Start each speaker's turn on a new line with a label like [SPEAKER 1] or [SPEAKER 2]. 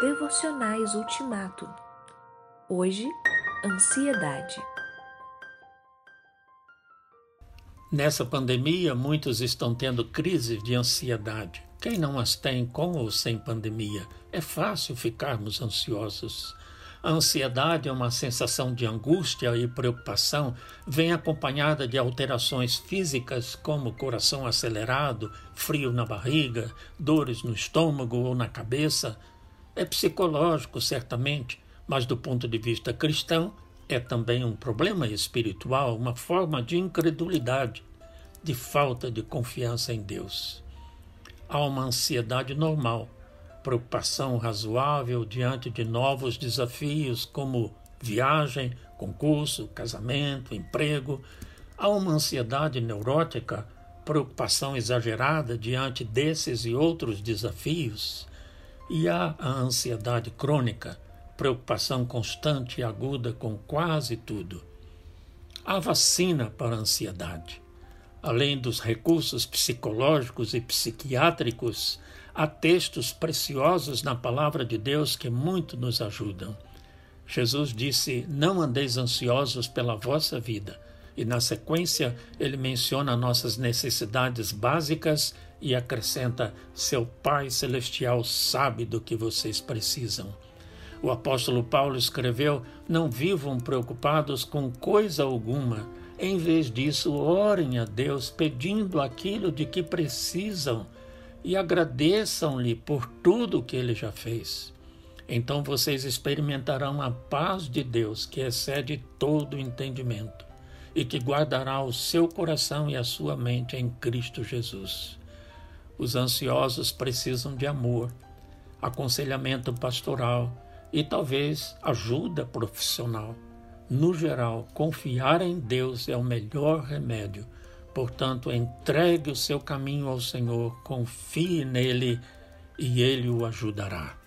[SPEAKER 1] Devocionais Ultimato. Hoje, ansiedade.
[SPEAKER 2] Nessa pandemia, muitos estão tendo crises de ansiedade. Quem não as tem com ou sem pandemia? É fácil ficarmos ansiosos. A ansiedade é uma sensação de angústia e preocupação, vem acompanhada de alterações físicas como coração acelerado, frio na barriga, dores no estômago ou na cabeça. É psicológico, certamente, mas do ponto de vista cristão, é também um problema espiritual, uma forma de incredulidade, de falta de confiança em Deus. Há uma ansiedade normal preocupação razoável diante de novos desafios como viagem, concurso, casamento, emprego. Há uma ansiedade neurótica, preocupação exagerada diante desses e outros desafios. E há a ansiedade crônica, preocupação constante e aguda com quase tudo. Há vacina para a ansiedade. Além dos recursos psicológicos e psiquiátricos, há textos preciosos na palavra de Deus que muito nos ajudam. Jesus disse: Não andeis ansiosos pela vossa vida. E na sequência, ele menciona nossas necessidades básicas e acrescenta: Seu Pai Celestial sabe do que vocês precisam. O apóstolo Paulo escreveu: Não vivam preocupados com coisa alguma em vez disso, orem a Deus pedindo aquilo de que precisam e agradeçam-lhe por tudo que ele já fez. Então vocês experimentarão a paz de Deus que excede todo entendimento e que guardará o seu coração e a sua mente em Cristo Jesus. Os ansiosos precisam de amor, aconselhamento pastoral e talvez ajuda profissional. No geral, confiar em Deus é o melhor remédio. Portanto, entregue o seu caminho ao Senhor, confie nele e ele o ajudará.